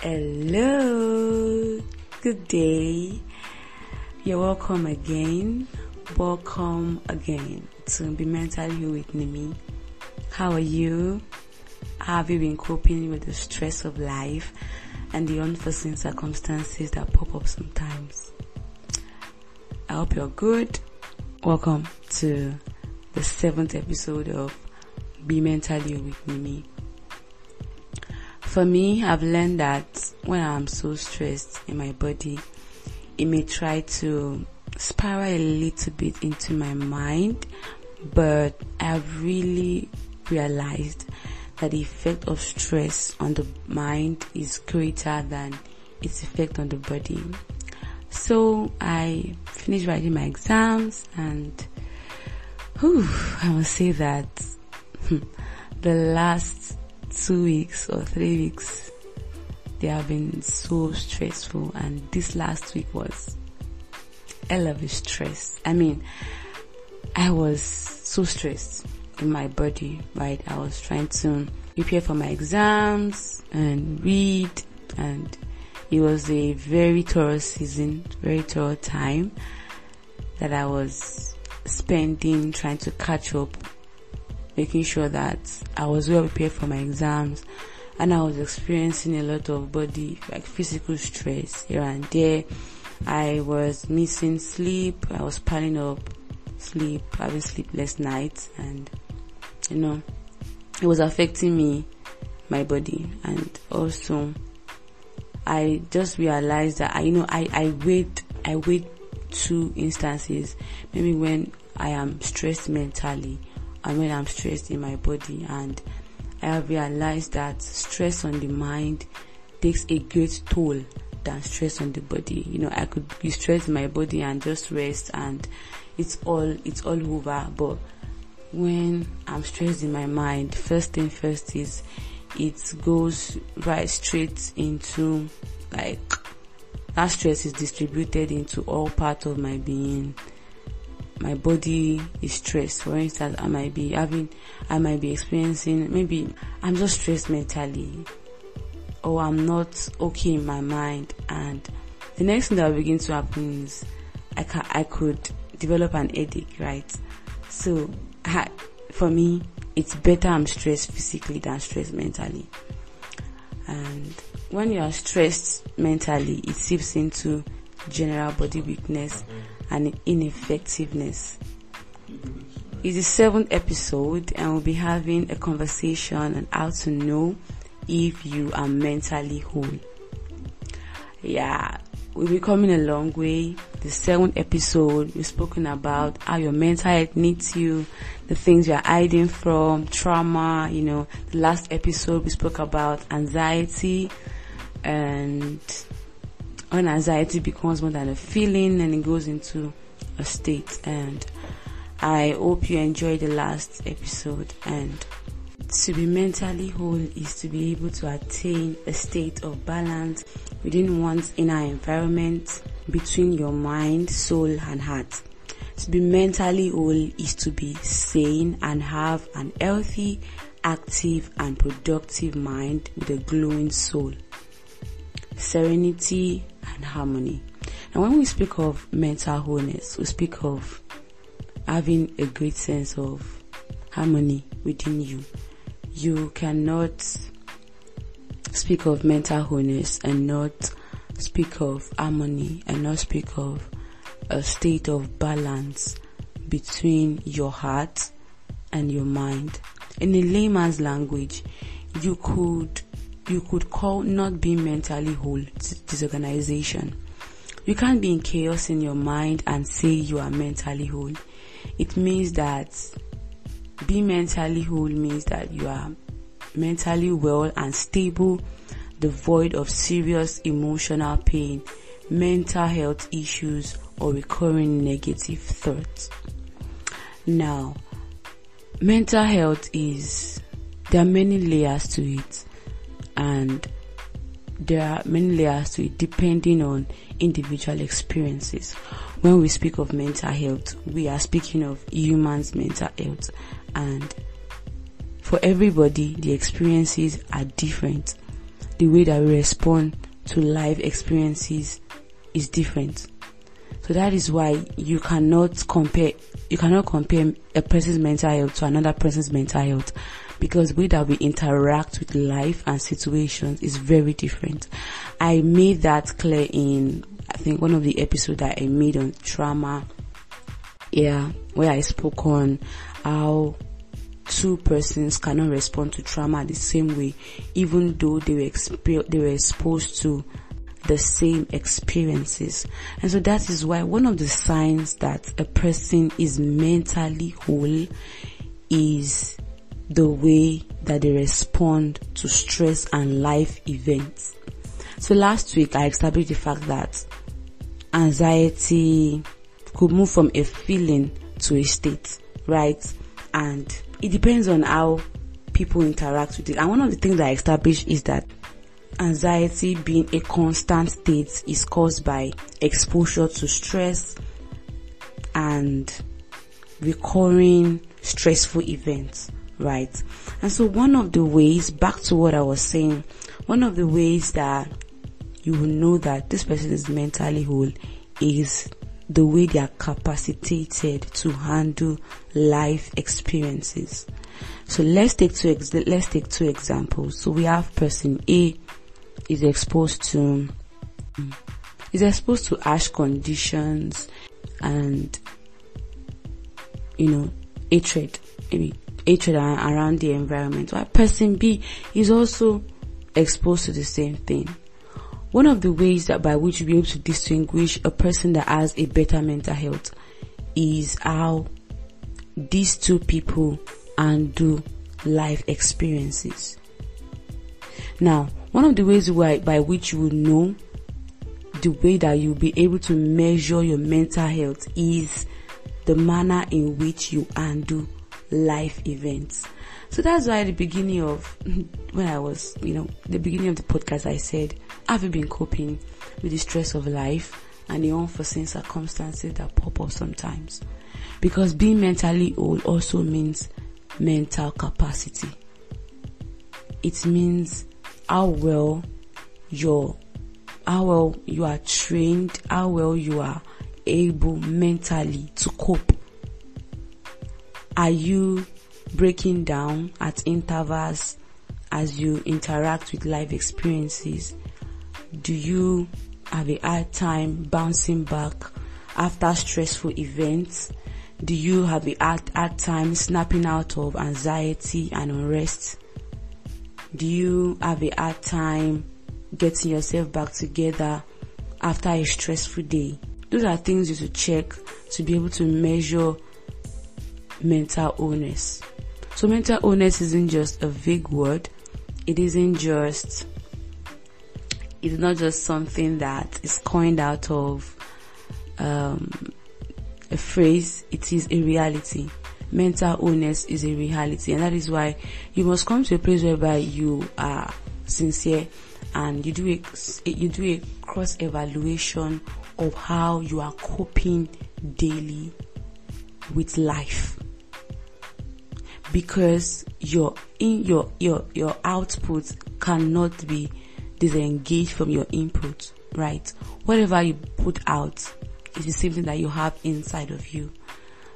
Hello, good day. You're welcome again. Welcome again to Be Mentally Whole with Nimi. How are you? Have you been coping with the stress of life and the unforeseen circumstances that pop up sometimes? I hope you're good. Welcome to the seventh episode of Be Mentally Whole with Nimi. For me, I've learned that when I'm so stressed in my body, it may try to spiral a little bit into my mind, but I've really realized that the effect of stress on the mind is greater than its effect on the body. So I finished writing my exams and whew, I must say that the last two weeks or three weeks, they have been so stressful and this last week was hell of a stress. I mean, I was so stressed in my body, right? I was trying to prepare for my exams and read and it was a very thorough season, very thorough time that I was spending trying to catch up making sure that I was well prepared for my exams and I was experiencing a lot of body, like physical stress here and there. I was missing sleep, I was piling up sleep, having sleepless nights and, you know, it was affecting me, my body. And also I just realized that I, you know, I, I wait, I wait two instances, maybe when I am stressed mentally and when I'm stressed in my body and I have realized that stress on the mind takes a great toll than stress on the body. You know, I could be stressed in my body and just rest and it's all, it's all over. But when I'm stressed in my mind, first thing first is it goes right straight into like that stress is distributed into all parts of my being my body is stressed. For instance, I might be having, I might be experiencing, maybe I'm just stressed mentally or I'm not okay in my mind and the next thing that will begin to happen is I can, I could develop an headache, right? So I, for me, it's better I'm stressed physically than stressed mentally. And when you are stressed mentally, it seeps into general body weakness mm-hmm. And ineffectiveness. It's the seventh episode and we'll be having a conversation on how to know if you are mentally whole. Yeah, we'll be coming a long way. The seventh episode, we've spoken about how your mental health needs you, the things you're hiding from, trauma, you know. The last episode we spoke about anxiety and when anxiety becomes more than a feeling and it goes into a state and I hope you enjoyed the last episode and to be mentally whole is to be able to attain a state of balance within one's inner environment between your mind, soul and heart. To be mentally whole is to be sane and have an healthy, active and productive mind with a glowing soul. Serenity and harmony. And when we speak of mental wholeness, we speak of having a great sense of harmony within you. You cannot speak of mental wholeness and not speak of harmony and not speak of a state of balance between your heart and your mind. In a layman's language, you could you could call not being mentally whole disorganization. You can't be in chaos in your mind and say you are mentally whole. It means that being mentally whole means that you are mentally well and stable, devoid of serious emotional pain, mental health issues, or recurring negative thoughts. Now, mental health is, there are many layers to it and there are many layers to it depending on individual experiences. When we speak of mental health, we are speaking of humans' mental health and for everybody, the experiences are different. the way that we respond to life experiences is different. So that is why you cannot compare, you cannot compare a person's mental health to another person's mental health because way that we interact with life and situations is very different. I made that clear in, I think one of the episodes that I made on trauma. Yeah, where I spoke on how two persons cannot respond to trauma the same way, even though they were exper- they were exposed to the same experiences. And so that is why one of the signs that a person is mentally whole is the way that they respond to stress and life events. So last week I established the fact that anxiety could move from a feeling to a state, right? And it depends on how people interact with it. And one of the things that I established is that anxiety being a constant state is caused by exposure to stress and recurring stressful events right? And so one of the ways, back to what I was saying, one of the ways that you will know that this person is mentally whole is the way they are capacitated to handle life experiences. So let's take two ex- let's take two examples. So we have person A is exposed to is exposed to harsh conditions and you know hatred maybe hatred around the environment, while person B is also exposed to the same thing. One of the ways that by which be able to distinguish a person that has a better mental health is how these two people undo life experiences. Now, one of the ways by, by which you will know the way that you'll be able to measure your mental health is the manner in which you undo life events. So that's why at the beginning of when I was, you know, the beginning of the podcast, I said I've been coping with the stress of life and the unforeseen circumstances that pop up sometimes. Because being mentally old also means mental capacity. It means how well your how well you are trained, how well you are able mentally to cope are you breaking down at intervals as you interact with life experiences? Do you have a hard time bouncing back after stressful events? Do you have a hard, hard time snapping out of anxiety and unrest? Do you have a hard time getting yourself back together after a stressful day? Those are things you should check to be able to measure mental illness. So mental illness isn't just a vague word. It isn't just, it's not just something that is coined out of um, a phrase. It is a reality. Mental illness is a reality and that is why you must come to a place whereby you are sincere and you do a, you do a cross evaluation of how you are coping daily with life because your in your your your output cannot be disengaged from your input right? Whatever you put out is the same thing that you have inside of you.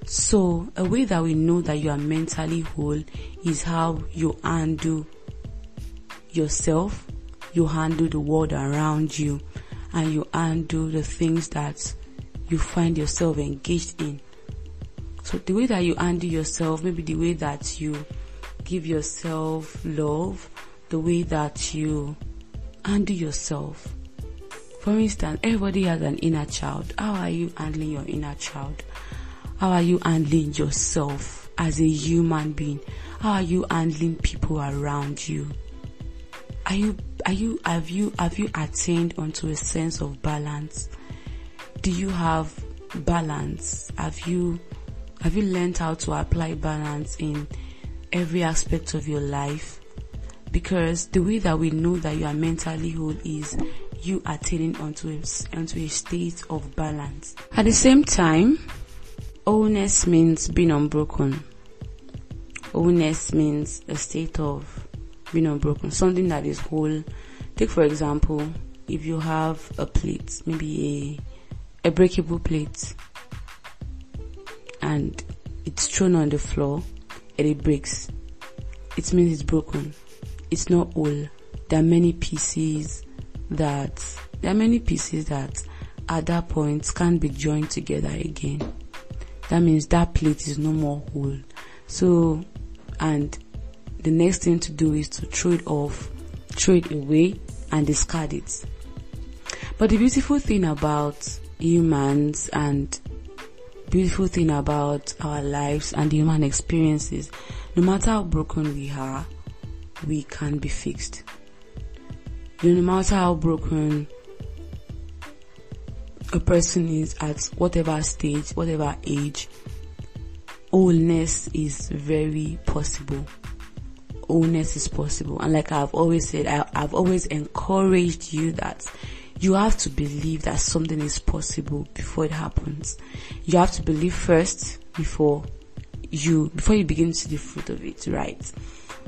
So a way that we know that you are mentally whole is how you undo yourself you handle the world around you and you undo the things that you find yourself engaged in so the way that you handle yourself, maybe the way that you give yourself love, the way that you handle yourself. For instance, everybody has an inner child. How are you handling your inner child? How are you handling yourself as a human being? How are you handling people around you? Are you, are you, have you, have you attained onto a sense of balance? Do you have balance? Have you have you learned how to apply balance in every aspect of your life? Because the way that we know that you are mentally whole is you attaining onto a, onto a state of balance. At the same time, wholeness means being unbroken. Wholeness means a state of being unbroken, something that is whole, take for example, if you have a plate, maybe a, a breakable plate, and it's thrown on the floor and it breaks, it means it's broken. It's not whole. There are many pieces that, there are many pieces that at that point can't be joined together again. That means that plate is no more whole. So, and the next thing to do is to throw it off, throw it away and discard it. But the beautiful thing about humans and beautiful thing about our lives and the human experiences, no matter how broken we are, we can be fixed. No matter how broken a person is at whatever stage, whatever age, wholeness is very possible. Wholeness is possible. And like I've always said, I, I've always encouraged you that you have to believe that something is possible before it happens. You have to believe first before you, before you begin to see the fruit of it, right?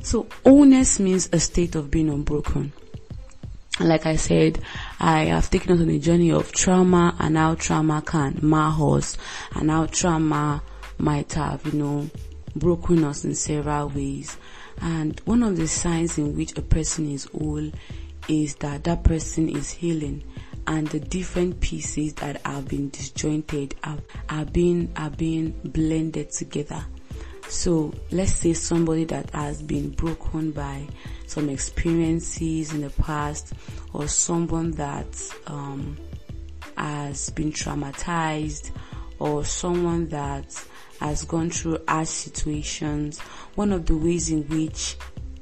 So wholeness means a state of being unbroken. And like I said, I have taken us on a journey of trauma and how trauma can mar us and how trauma might have, you know, broken us in several ways. And one of the signs in which a person is whole is that that person is healing and the different pieces that have been disjointed are, are being are being blended together. So let's say somebody that has been broken by some experiences in the past or someone that um, has been traumatized or someone that has gone through hard situations. One of the ways in which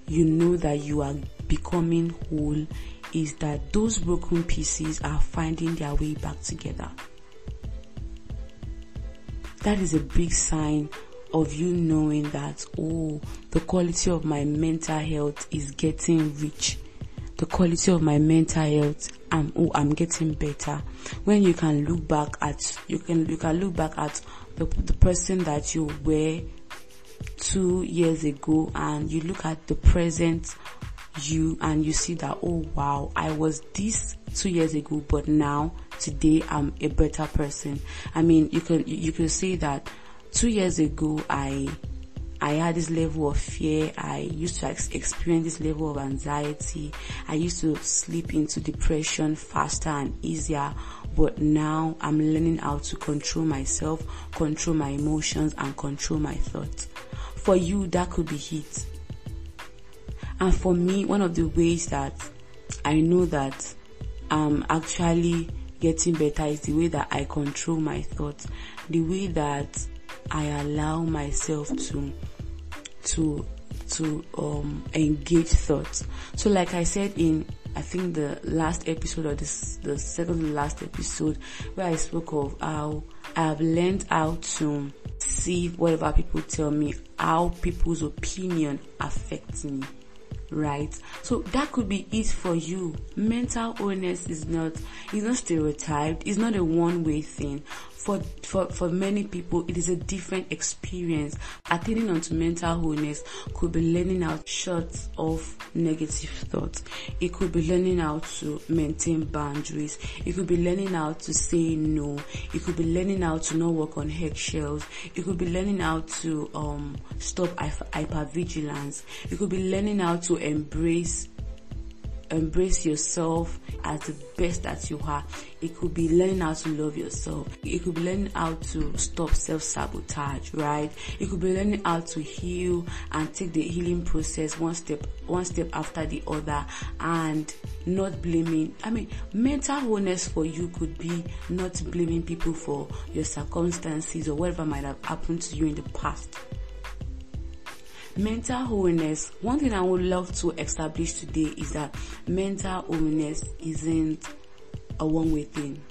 you know that you are becoming whole is that those broken pieces are finding their way back together. That is a big sign of you knowing that, oh, the quality of my mental health is getting rich. The quality of my mental health, I'm, oh, I'm getting better. When you can look back at, you can, you can look back at the, the person that you were two years ago and you look at the present you and you see that oh wow I was this two years ago but now today I'm a better person. I mean you can, you can say that two years ago I I had this level of fear. I used to experience this level of anxiety. I used to slip into depression faster and easier. But now I'm learning how to control myself, control my emotions and control my thoughts. For you, that could be it. And for me, one of the ways that I know that I'm actually getting better is the way that I control my thoughts, the way that I allow myself to to to um engage thoughts. So like I said in I think the last episode or this the second last episode where I spoke of how I have learned how to see whatever people tell me, how people's opinion affects me right? So that could be it for you. Mental illness is not is not stereotyped. It's not a one way thing for, for, for many people, it is a different experience. Attaining onto mental wholeness could be learning how to shut off negative thoughts. It could be learning how to maintain boundaries. It could be learning how to say no. It could be learning how to not work on eggshells. It could be learning how to um, stop hypervigilance. It could be learning how to embrace embrace yourself as the best that you are. It could be learning how to love yourself. It could be learning how to stop self-sabotage, right? It could be learning how to heal and take the healing process one step, one step after the other and not blaming. I mean, mental wholeness for you could be not blaming people for your circumstances or whatever might have happened to you in the past mental wholeness one thing i would love to establish today is that mental wholeness isn't a one way thing.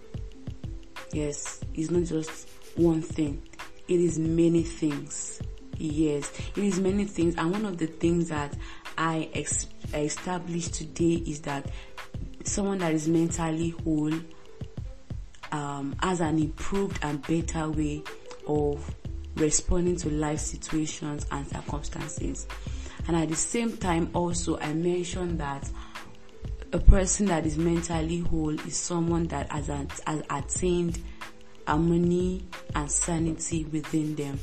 Yes it's not just one thing. It is many things. Yes it is many things. And one of the things that i ex- established today is that someone that is mentally whole um, has an improved and better way of responding to life situations and circumstances. And at the same time, also, I mentioned that a person that is mentally whole is someone that has, has attained harmony and sanity within them.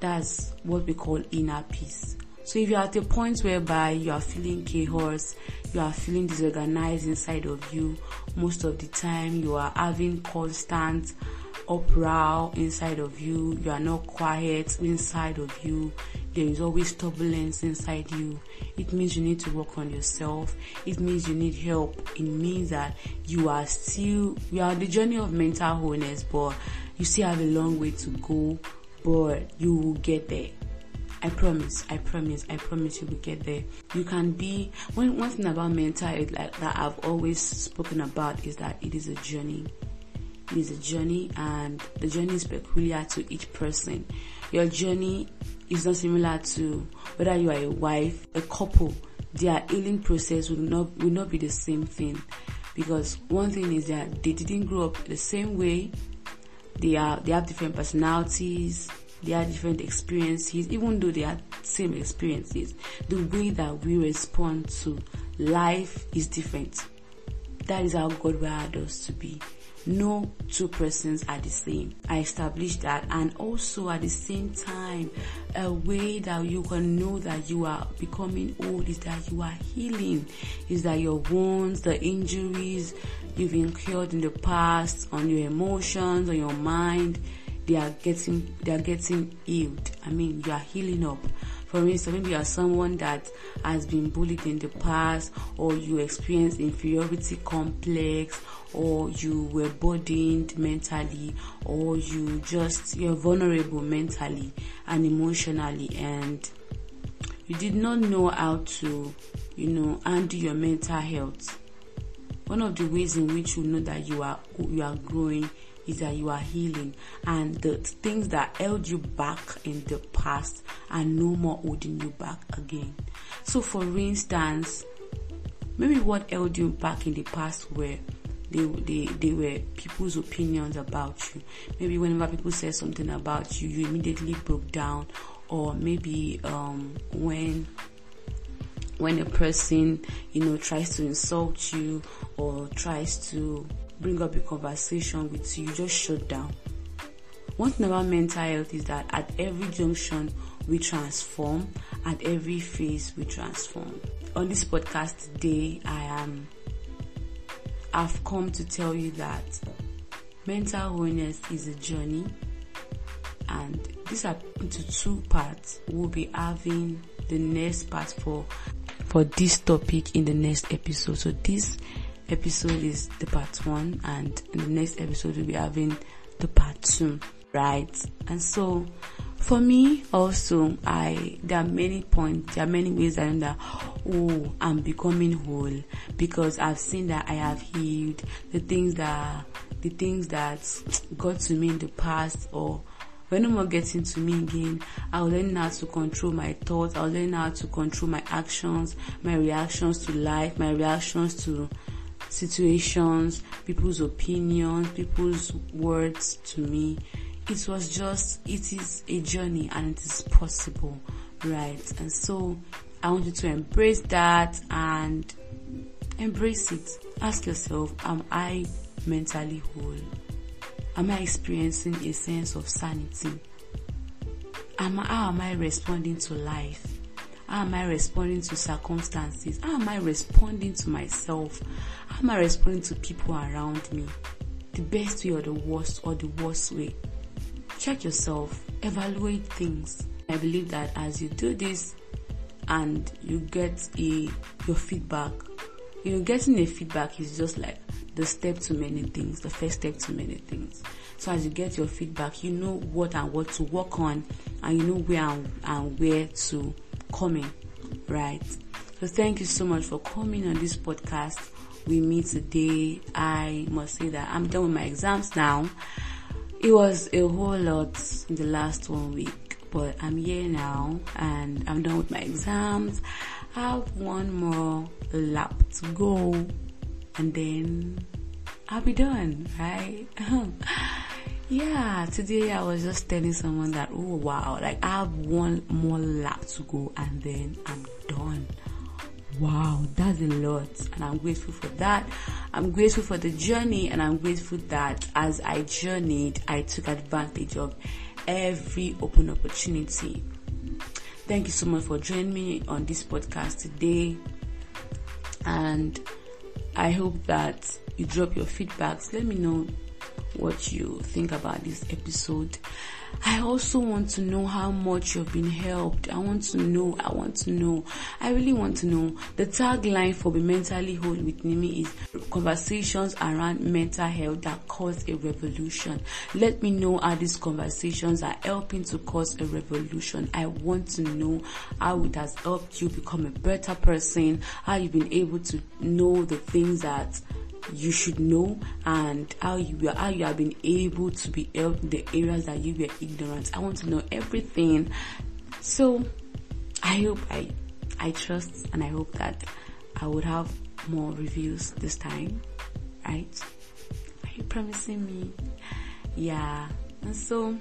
That's what we call inner peace. So if you're at a point whereby you are feeling chaos, you are feeling disorganized inside of you, most of the time you are having constant uproar inside of you, you are not quiet inside of you, there is always turbulence inside you. It means you need to work on yourself. It means you need help. It means that you are still, you are on the journey of mental wholeness, but you still have a long way to go, but you will get there. I promise, I promise, I promise you will get there. You can be one one thing about mental health like that I've always spoken about is that it is a journey. It is a journey and the journey is peculiar to each person. Your journey is not similar to whether you are a wife, a couple. Their healing process will not will not be the same thing. Because one thing is that they didn't grow up the same way. They are they have different personalities, they have different experiences, even though they have same experiences. The way that we respond to life is different. That is how God wired us to be no two persons are the same. I established that and also at the same time, a way that you can know that you are becoming old is that you are healing, is that your wounds, the injuries you've incurred in the past, on your emotions, on your mind, they are getting, they are getting healed. I mean, you are healing up for instance, maybe you are someone that has been bullied in the past, or you experienced inferiority complex, or you were burdened mentally, or you just you're vulnerable mentally and emotionally, and you did not know how to, you know, handle your mental health. One of the ways in which you know that you are you are growing is that you are healing and the things that held you back in the past are no more holding you back again. So for instance, maybe what held you back in the past were they, they, they were people's opinions about you. Maybe whenever people said something about you, you immediately broke down or maybe um, when when a person you know tries to insult you or tries to bring up a conversation with you, just shut down. One thing about mental health is that at every junction we transform, at every phase we transform. On this podcast today, I am I've come to tell you that mental wellness is a journey and these are into two parts. We'll be having the next part for for this topic in the next episode. So this episode is the part one and in the next episode we'll be having the part two right? And so for me also i there are many points there are many ways i know that oh i'm becoming whole because i've seen that i have healed the things that the things that got to me in the past or when no more getting to me again, I'll learn how to control my thoughts, I'll learn how to control my actions, my reactions to life, my reactions to situations, people's opinions, people's words to me. It was just, it is a journey and it is possible, right? And so I want you to embrace that and embrace it. Ask yourself, am I mentally whole? Am I experiencing a sense of sanity? Am, I? how am I responding to life? How am I responding to circumstances? How am I responding to myself? How am I responding to people around me? The best way or the worst or the worst way? Check yourself, evaluate things. I believe that as you do this and you get a your feedback, you know, getting a feedback is just like the step to many things, the first step to many things. So as you get your feedback, you know what and what to work on, and you know where and, and where to coming, right? So thank you so much for coming on this podcast with me today. I must say that I'm done with my exams now. It was a whole lot in the last one week, but I'm here now and I'm done with my exams. I have one more lap to go and then I'll be done, right? Yeah, today I was just telling someone that, oh wow, like I have one more lap to go and then I'm done. wow, that's a lot. And I'm grateful for that. I'm grateful for the journey and I'm grateful that as I journeyed, I took advantage of every open opportunity. Thank you so much for joining me on this podcast today. And I hope that you drop your feedbacks. Let me know what you think about this episode. I also want to know how much you've been helped. I want to know. I want to know. I really want to know. The tagline for Be Mentally Whole with Nimi is conversations around mental health that cause a revolution. Let me know how these conversations are helping to cause a revolution. I want to know how it has helped you become a better person, how you've been able to know the things that you should know and how you how you have been able to be helped in the areas that you were ignorant. I want to know everything. So I hope I I trust and I hope that I would have more reviews this time. Right? Are you promising me? Yeah. And so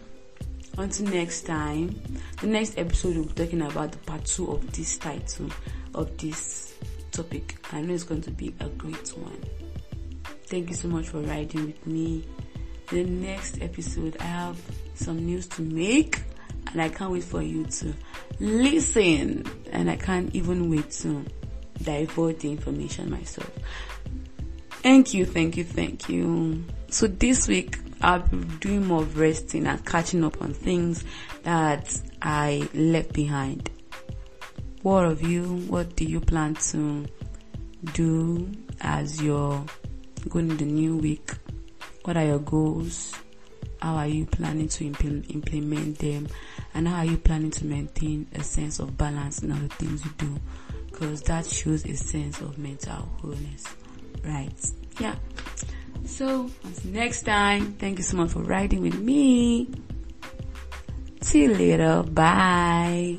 until next time, the next episode we'll be talking about the part two of this title of this topic. I know it's going to be a great one. Thank you so much for riding with me. The next episode, I have some news to make and I can't wait for you to listen and I can't even wait to divulge the information myself. Thank you, thank you, thank you. So this week I'll be doing more resting and catching up on things that I left behind. What of you? What do you plan to do as your going in the new week? What are your goals? How are you planning to impl- implement them? And how are you planning to maintain a sense of balance in all the things you do? Because that shows a sense of mental wholeness. Right. Yeah. So, until next time, thank you so much for riding with me. See you later. Bye.